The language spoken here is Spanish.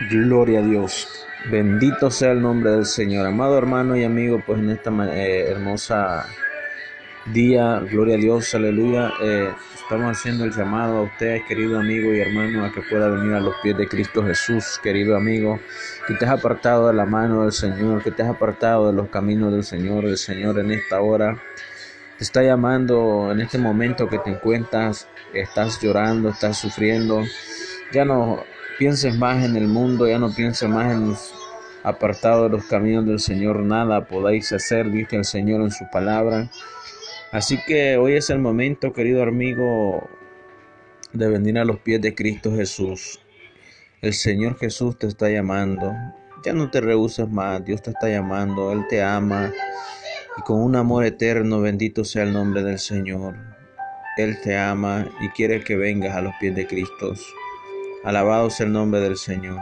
Gloria a Dios. Bendito sea el nombre del Señor. Amado hermano y amigo, pues en esta eh, hermosa día, gloria a Dios, aleluya. Eh, estamos haciendo el llamado a usted, querido amigo y hermano, a que pueda venir a los pies de Cristo Jesús, querido amigo, que te has apartado de la mano del Señor, que te has apartado de los caminos del Señor. El Señor en esta hora te está llamando en este momento que te encuentras, estás llorando, estás sufriendo. Ya no pienses más en el mundo, ya no pienses más en apartado de los caminos del Señor, nada podéis hacer, dice el Señor en su palabra. Así que hoy es el momento, querido amigo, de venir a los pies de Cristo Jesús. El Señor Jesús te está llamando. Ya no te rehuses más, Dios te está llamando, Él te ama. Y con un amor eterno, bendito sea el nombre del Señor. Él te ama y quiere que vengas a los pies de Cristo. Alabado sea el nombre del Señor.